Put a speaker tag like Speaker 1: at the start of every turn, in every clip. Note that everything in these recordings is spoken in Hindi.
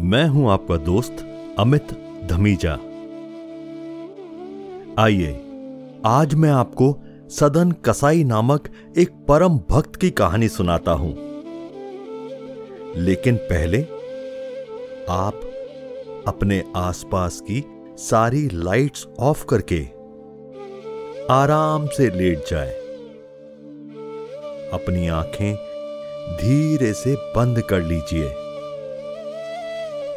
Speaker 1: मैं हूँ आपका दोस्त अमित धमीजा। आइए, आज मैं आपको सदन कसाई नामक एक परम भक्त की कहानी सुनाता हूँ। लेकिन पहले, आप अपने आसपास की सारी लाइट्स ऑफ़ करके आराम से लेट जाए। अपनी आँखें धीरे से बंद कर लीजिए।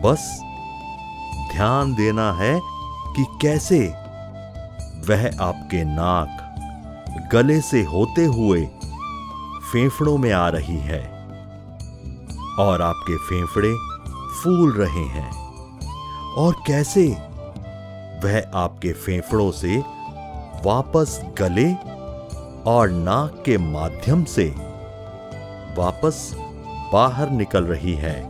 Speaker 1: बस ध्यान देना है कि कैसे वह आपके नाक गले से होते हुए फेफड़ों में आ रही है और आपके फेफड़े फूल रहे हैं। और कैसे वह आपके फेफड़ों से वापस गले और नाक के माध्यम से वापस बाहर निकल रही है।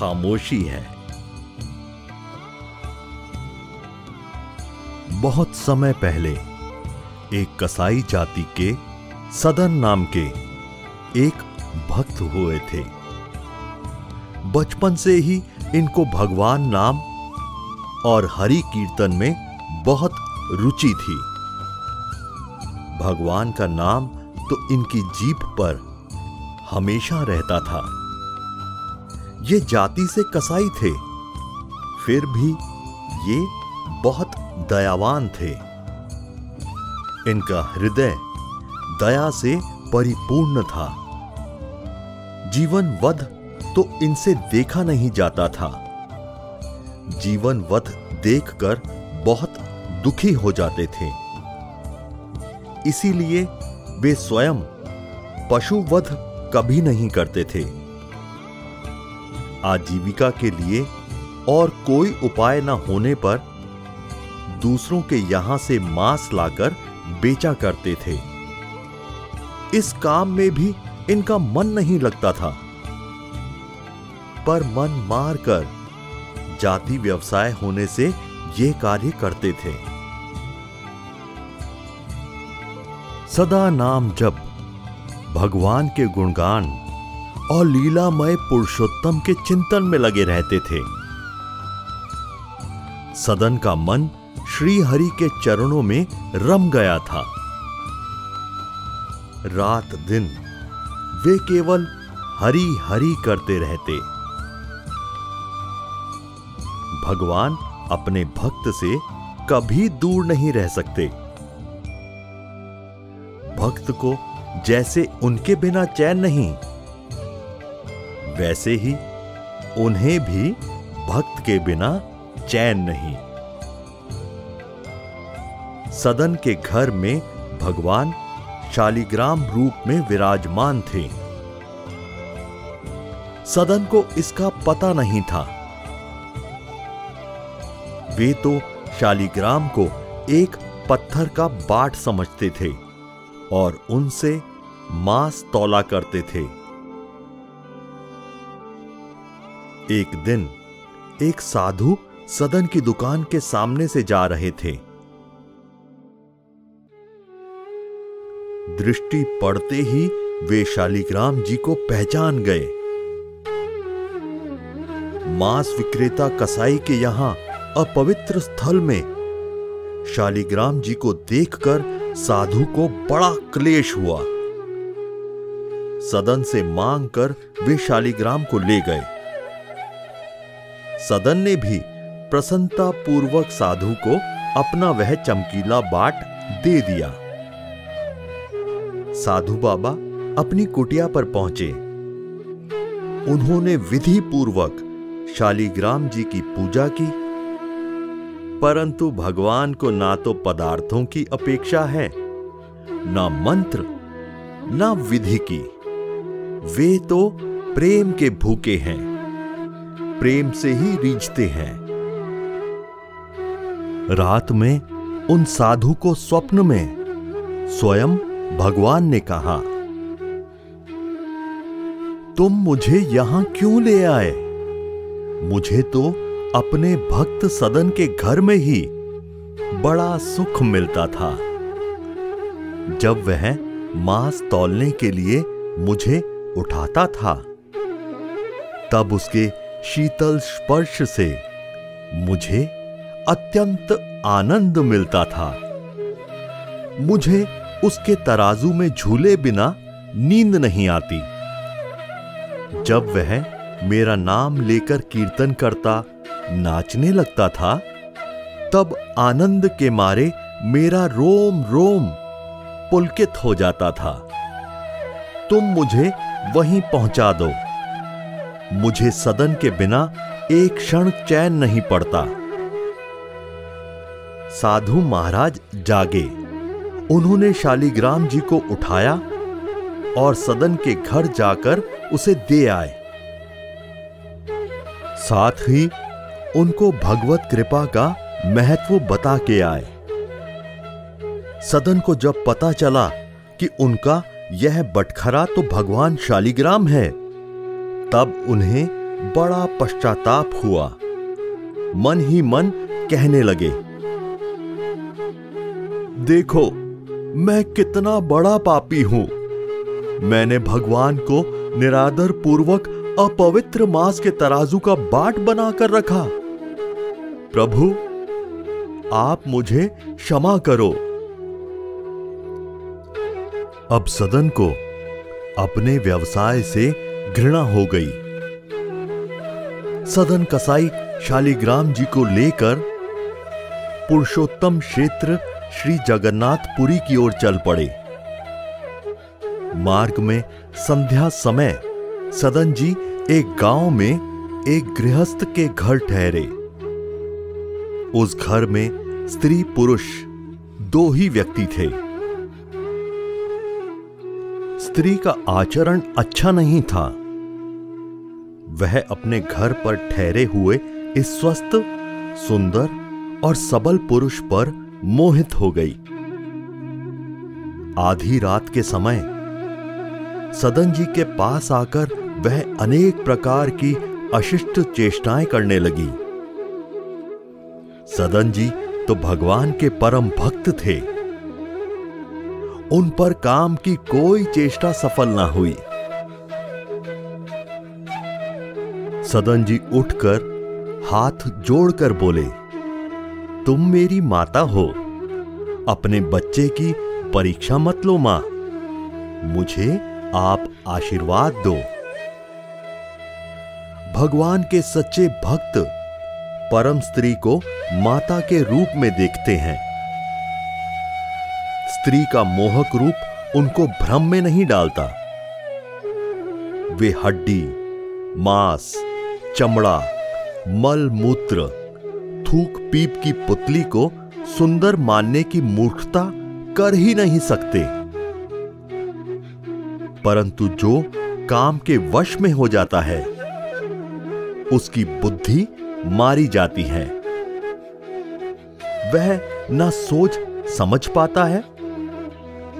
Speaker 1: खामोशी है। बहुत समय पहले, एक कसाई जाति के सदन नाम के एक भक्त हुए थे। बचपन से ही इनको भगवान नाम और हरि कीर्तन में बहुत रुचि थी। भगवान का नाम तो इनकी जीप पर हमेशा रहता था। ये जाति से कसाई थे। फिर भी ये बहुत दयावान थे। इनका हृदय दया से परिपूर्ण था। जीवन वध तो इनसे देखा नहीं जाता था। जीवन वध देखकर बहुत दुखी हो जाते थे। इसीलिए वे स्वयं पशु वध कभी नहीं करते थे। आजीविका के लिए और कोई उपाय न होने पर दूसरों के यहाँ से मांस लाकर बेचा करते थे। इस काम में भी इनका मन नहीं लगता था। पर मन मारकर जाति व्यवसाय होने से ये कार्य करते थे। सदा नाम जब भगवान के गुणगान और लीलामय पुरुषोत्तम के चिंतन में लगे रहते थे। सदन का मन श्री हरि के चरणों में रम गया था। रात दिन वे केवल हरि हरि करते रहते। भगवान अपने भक्त से कभी दूर नहीं रह सकते। भक्त को जैसे उनके बिना चैन नहीं वैसे ही उन्हें भी भक्त के बिना चैन नहीं। सदन के घर में भगवान शालिग्राम रूप में विराजमान थे। सदन को इसका पता नहीं था। वे तो शालिग्राम को एक पत्थर का बाट समझते थे और उनसे मांस तौला करते थे। एक दिन, एक साधु सदन की दुकान के सामने से जा रहे थे। दृष्टि पड़ते ही वे शालिग्राम जी को पहचान गए। मांस विक्रेता कसाई के यहाँ अपवित्र स्थल में शालिग्राम जी को देखकर साधु को बड़ा क्लेश हुआ। सदन से मांग कर वे शालिग्राम को ले गए। सदन ने भी प्रसन्नता पूर्वक साधु को अपना वह चमकीला बाट दे दिया। साधु बाबा अपनी कुटिया पर पहुँचे। उन्होंने विधि पूर्वक शालीग्राम जी की पूजा की, परंतु भगवान को ना तो पदार्थों की अपेक्षा है, ना मंत्र, ना विधि की। वे तो प्रेम के भूखे हैं। प्रेम से ही रीझते हैं। रात में उन साधु को स्वप्न में स्वयं भगवान ने कहा, तुम मुझे यहाँ क्यों ले आए? मुझे तो अपने भक्त सदन के घर में ही बड़ा सुख मिलता था। जब वह मांस तौलने के लिए मुझे उठाता था, तब उसके शीतल स्पर्श से मुझे अत्यंत आनंद मिलता था। मुझे उसके तराजू में झूले बिना नींद नहीं आती। जब वह मेरा नाम लेकर कीर्तन करता, नाचने लगता था, तब आनंद के मारे मेरा रोम रोम पुलकित हो जाता था। तुम मुझे वहीं पहुँचा दो। मुझे सदन के बिना एक क्षण चैन नहीं पड़ता। साधु महाराज जागे। उन्होंने शालिग्राम जी को उठाया और सदन के घर जाकर उसे दे आए। साथ ही उनको भगवत कृपा का महत्व बता के आए। सदन को जब पता चला कि उनका यह बटखरा तो भगवान शालिग्राम है तब उन्हें बड़ा पश्चाताप हुआ। मन ही मन कहने लगे, देखो, मैं कितना बड़ा पापी हूँ। मैंने भगवान को निरादर पूर्वक अपवित्र मांस के तराजू का बाट बनाकर रखा। प्रभु, आप मुझे क्षमा करो। अब सदन को अपने व्यवसाय से घृणा हो गई। सदन कसाई शालिग्राम जी को लेकर पुरुषोत्तम क्षेत्र श्री जगन्नाथपुरी की ओर चल पड़े। मार्ग में संध्या समय सदन जी एक गाँव में एक गृहस्थ के घर ठहरे। उस घर में स्त्री पुरुष दो ही व्यक्ति थे। स्त्री का आचरण अच्छा नहीं था। वह अपने घर पर ठहरे हुए इस स्वस्थ, सुंदर और सबल पुरुष पर मोहित हो गई। आधी रात के समय, सदन जी के पास आकर वह अनेक प्रकार की अशिष्ट चेष्टाएँ करने लगी। सदन जी तो भगवान के परम भक्त थे। उन पर काम की कोई चेष्टा सफल ना हुई। सदन जी उठकर हाथ जोड़कर बोले, तुम मेरी माता हो। अपने बच्चे की परीक्षा मत लो माँ। मुझे आप आशीर्वाद दो। भगवान के सच्चे भक्त परम स्त्री को माता के रूप में देखते हैं। स्त्री का मोहक रूप उनको भ्रम में नहीं डालता। वे हड्डी, मांस चमड़ा, मल मूत्र, थूक पीप की पुतली को सुंदर मानने की मूर्खता कर ही नहीं सकते। परंतु जो काम के वश में हो जाता है, उसकी बुद्धि मारी जाती है। वह ना सोच समझ पाता है,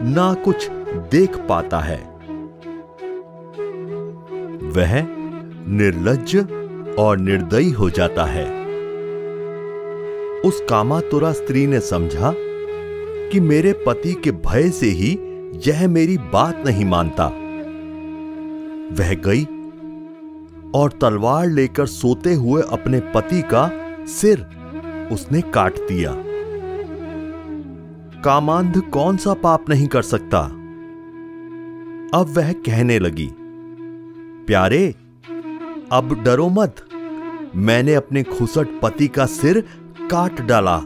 Speaker 1: ना कुछ देख पाता है। वह निर्लज और निर्दयी हो जाता है। उस कामातुरा स्त्री ने समझा कि मेरे पति के भय से ही यह मेरी बात नहीं मानता। वह गई और तलवार लेकर सोते हुए अपने पति का सिर उसने काट दिया। कामांध कौन सा पाप नहीं कर सकता? अब वह कहने लगी, प्यारे, अब डरो मत। मैंने अपने खुसट पति का सिर काट डाला।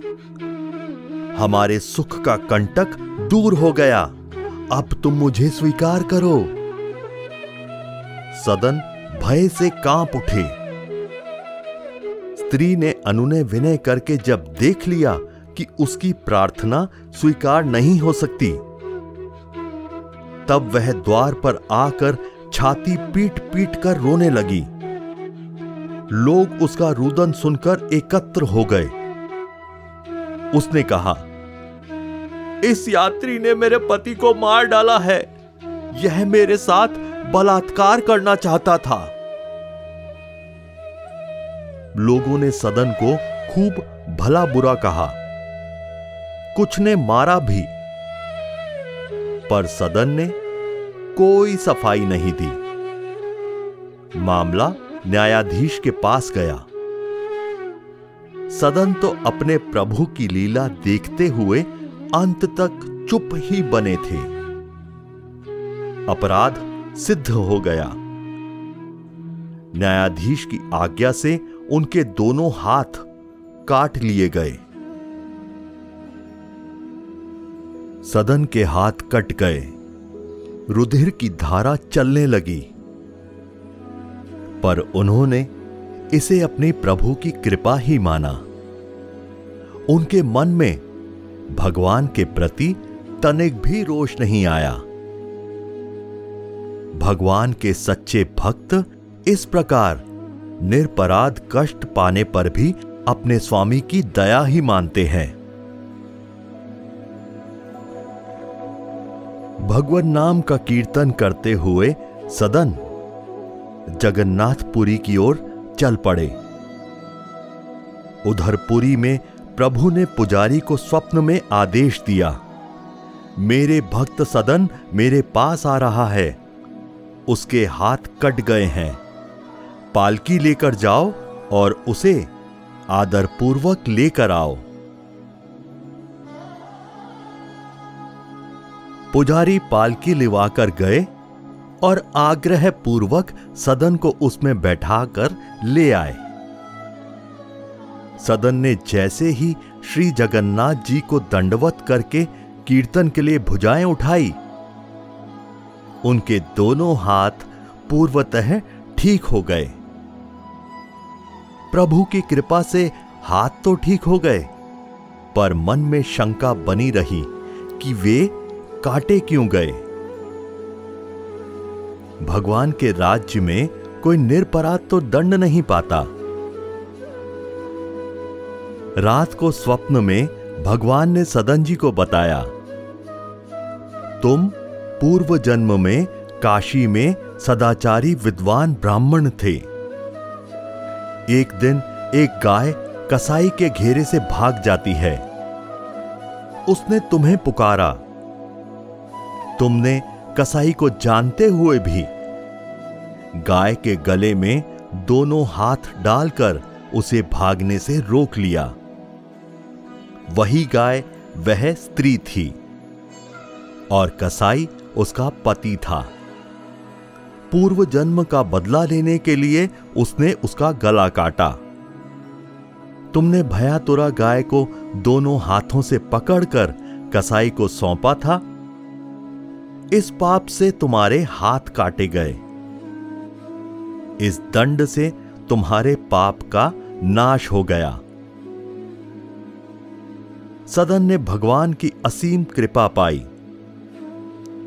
Speaker 1: हमारे सुख का कंटक दूर हो गया। अब तुम मुझे स्वीकार करो। सदन भय से काँप उठे। स्त्री ने अनुनय विनय करके जब देख लिया कि उसकी प्रार्थना स्वीकार नहीं हो सकती, तब वह द्वार पर आकर छाती पीट पीट कर रोने लगी। लोग उसका रुदन सुनकर एकत्र हो गए। उसने कहा, इस यात्री ने मेरे पति को मार डाला है। यह मेरे साथ बलात्कार करना चाहता था। लोगों ने सदन को खूब भला बुरा कहा। कुछ ने मारा भी, पर सदन ने कोई सफ़ाई नहीं दी। मामला न्यायाधीश के पास गया। सदन तो अपने प्रभु की लीला देखते हुए अंत तक चुप ही बने थे। अपराध सिद्ध हो गया। न्यायाधीश की आज्ञा से उनके दोनों हाथ काट लिए गए। सदन के हाथ कट गए। रुधिर की धारा चलने लगी। पर उन्होंने इसे अपने प्रभु की कृपा ही माना। उनके मन में भगवान के प्रति तनिक भी रोष नहीं आया। भगवान के सच्चे भक्त इस प्रकार निरपराध कष्ट पाने पर भी अपने स्वामी की दया ही मानते हैं। भगवान नाम का कीर्तन करते हुए सदन जगन्नाथपुरी की ओर चल पड़े। उधर पुरी में प्रभु ने पुजारी को स्वप्न में आदेश दिया, मेरे भक्त सदन मेरे पास आ रहा है। उसके हाथ कट गए हैं। पालकी लेकर जाओ और उसे आदरपूर्वक लेकर आओ। पुजारी पालकी लिवाकर गए और आग्रह पूर्वक सदन को उसमें बैठाकर ले आए। सदन ने जैसे ही श्री जगन्नाथ जी को दंडवत करके कीर्तन के लिए भुजाएँ उठाई, उनके दोनों हाथ पूर्वतः ठीक हो गए। प्रभु की कृपा से हाथ तो ठीक हो गए, पर मन में शंका बनी रही कि वे काटे क्यों गए? भगवान के राज्य में कोई निरपराध तो दंड नहीं पाता। रात को स्वप्न में भगवान ने सदन जी को बताया, तुम पूर्व जन्म में काशी में सदाचारी विद्वान ब्राह्मण थे। एक दिन एक गाय कसाई के घेरे से भाग जाती है। उसने तुम्हें पुकारा। तुमने कसाई को जानते हुए भी। गाय के गले में दोनों हाथ डालकर उसे भागने से रोक लिया। वही गाय वह स्त्री थी और कसाई उसका पति था। पूर्व जन्म का बदला लेने के लिए उसने उसका गला काटा। तुमने भयातुरा गाय को दोनों हाथों से पकड़कर कसाई को सौंपा था? इस पाप से तुम्हारे हाथ काटे गए। इस दंड से तुम्हारे पाप का नाश हो गया। सदन ने भगवान की असीम कृपा पाई।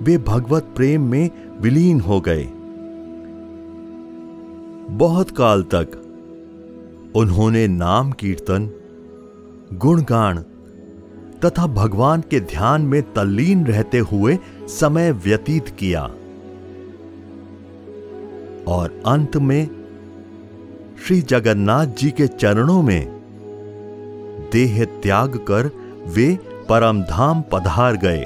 Speaker 1: वे भगवत प्रेम में विलीन हो गए। बहुत काल तक उन्होंने नाम कीर्तन, गुणगान तथा भगवान के ध्यान में तल्लीन रहते हुए समय व्यतीत किया। और अंत में श्री जगन्नाथ जी के चरणों में देह त्याग कर वे परमधाम पधार गए।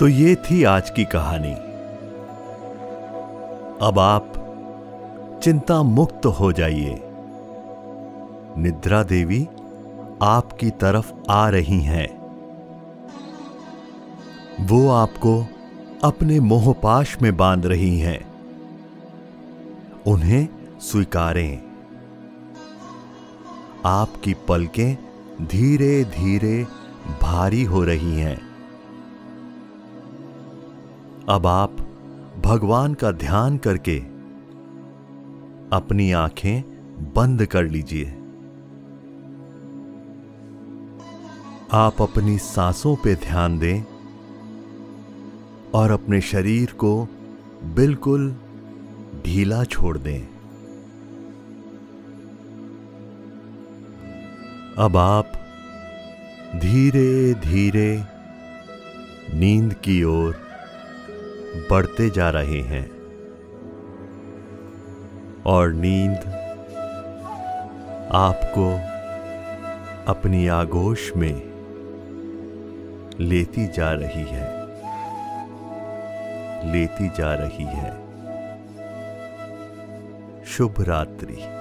Speaker 1: तो ये थी आज की कहानी। अब आप चिंता मुक्त हो जाइए। निद्रा देवी आपकी तरफ़ आ रही हैं। वो आपको अपने मोहपाश में बाँध रही हैं। उन्हें स्वीकारें। आपकी पलकें धीरे धीरे भारी हो रही हैं। अब आप भगवान का ध्यान करके अपनी आँखें बंद कर लीजिए। आप अपनी सांसों पे ध्यान दें और अपने शरीर को बिल्कुल ढीला छोड़ दें। अब आप धीरे धीरे नींद की ओर बढ़ते जा रहे हैं और नींद आपको अपनी आगोश में लेती जा रही है। लेती जा रही है। शुभ रात्रि।